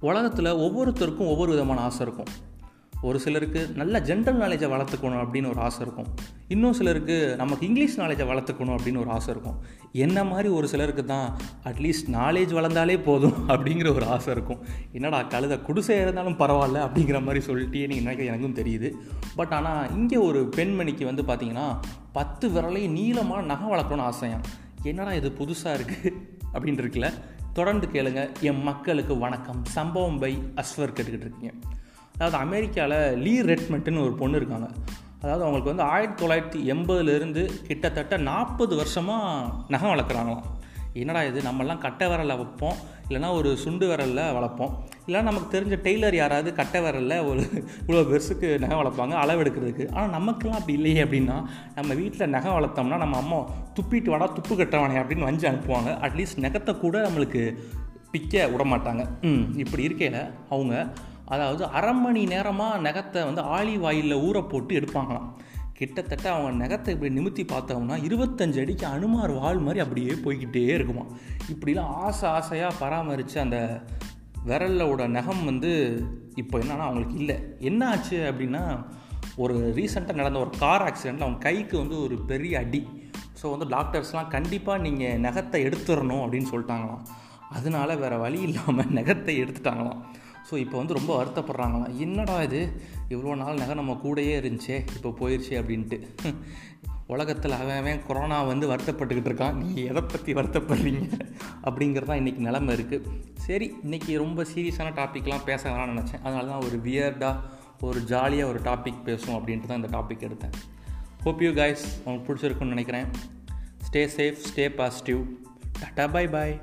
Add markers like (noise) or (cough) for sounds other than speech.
உலகத்தில் ஒவ்வொருத்தருக்கும் ஒவ்வொரு விதமான ஆசை இருக்கும். ஒரு சிலருக்கு நல்ல ஜென்ரல் நாலேஜை வளர்த்துக்கணும் அப்படின்னு ஒரு ஆசை இருக்கும். இன்னும் சிலருக்கு நமக்கு இங்கிலீஷ் நாலேஜை வளர்த்துக்கணும் அப்படின்னு ஒரு ஆசை இருக்கும். என்ன மாதிரி ஒரு சிலருக்கு தான் அட்லீஸ்ட் நாலேஜ் வளர்ந்தாலே போதும் (laughs) அப்படிங்கிற ஒரு ஆசை இருக்கும். என்னடா கழுத குடிசை இருந்தாலும் பரவாயில்ல அப்படிங்கிற மாதிரி சொல்லிட்டு நீங்கள் நினைக்க எனக்கும் தெரியுது. பட் ஆனால் இங்கே ஒரு பெண்மணிக்கு வந்து பார்த்தீங்கன்னா பத்து விரலையும் நீளமாக நகை வளர்க்கணும்னு ஆசையான் என்னடா இது புதுசாக இருக்குது அப்படின்னு இருக்குல்ல? தொடர்ந்து கேளுங்க. என் மக்களுக்கு வணக்கம். சம்பவம் பை அஸ்வர் கேட்டுக்கிட்டு இருக்கீங்க அதாவது அமெரிக்காவில் லீ ரெட்மெண்ட்டுன்னு ஒரு பொண்ணு இருக்காங்க. அதாவது அவங்களுக்கு வந்து ஆயிரத்தி தொள்ளாயிரத்தி எண்பதுலேருந்து கிட்டத்தட்ட நாற்பது வருஷமாக நகம் வளர்க்குறாங்களாம். என்னடா இது நம்மெல்லாம் கட்டை விரலில் வைப்போம் இல்லைனா ஒரு சுண்டு விரலில் வளர்ப்போம். இல்லைனா நமக்கு தெரிஞ்ச டெய்லர் யாராவது கட்டை விரலில் ஒரு இவ்வளோ பெருசுக்கு நகை வளர்ப்பாங்க அளவு எடுக்கிறதுக்கு. ஆனால் நமக்கெல்லாம் அப்படி இல்லையே அப்படின்னா நம்ம வீட்டில் நகை வளர்த்தோம்னா நம்ம அம்மா துப்பிட்டு வாடா துப்பு கட்டவானே அப்படின்னு வஞ்சி அனுப்புவாங்க. அட்லீஸ்ட் நகத்தை கூட நம்மளுக்கு பிக்க விட மாட்டாங்க. ம் இப்படி இருக்கையில் அவங்க அதாவது அரை மணி நேரமாக நகத்தை வந்து ஆளி வாயிலில் ஊற போட்டு எடுப்பாங்களாம். கிட்டத்தட்ட அவங்க நகத்தை இப்படி நிமித்தி பார்த்தோம்னா இருபத்தஞ்சு அடிக்கு அனுமார் வாழ் மாதிரி அப்படியே போய்கிட்டே இருக்குமா. இப்படிலாம் ஆசை ஆசையாக பராமரித்து அந்த விரலோட நகம் வந்து இப்போ என்னன்னா அவங்களுக்கு இல்லை. என்ன ஆச்சு அப்படின்னா ஒரு ரீசெண்டாக நடந்த ஒரு கார் ஆக்சிடெண்ட்டில் அவங்க கைக்கு வந்து ஒரு பெரிய அடி. ஸோ வந்து டாக்டர்ஸ்லாம் கண்டிப்பாக நீங்கள் நகத்தை எடுத்துடணும் அப்படின்னு சொல்லிட்டாங்களாம். அதனால வேறு வழி இல்லாமல் நகத்தை எடுத்துட்டாங்களாம். ஸோ இப்போ வந்து ரொம்ப வருத்தப்படுறாங்களாம். என்னடா இது? இவ்வளோ நாள் நகை நம்ம கூடயே இருந்துச்சே இப்போ போயிடுச்சு அப்படின்ட்டு. உலகத்தில் அவன் அவன் கொரோனா வந்து வருத்தப்பட்டுக்கிட்டு இருக்கான். நீ எதை பற்றி வருத்தப்படுறீங்க? அப்படிங்கிறது தான் இன்றைக்கி நிலமை இருக்குது சரி இன்றைக்கி ரொம்ப சீரியஸான டாப்பிக்லாம் பேச வேணாம்னு நினச்சேன். அதனால தான் ஒரு வியர்டாக ஒரு ஜாலியாக ஒரு டாபிக் பேசும் அப்படின்ட்டு தான் இந்த டாபிக் எடுத்தேன். ஹோப் யூ கைஸ் உங்களுக்கு பிடிச்சிருக்குன்னு நினைக்கிறேன். Stay safe stay positive tata bye bye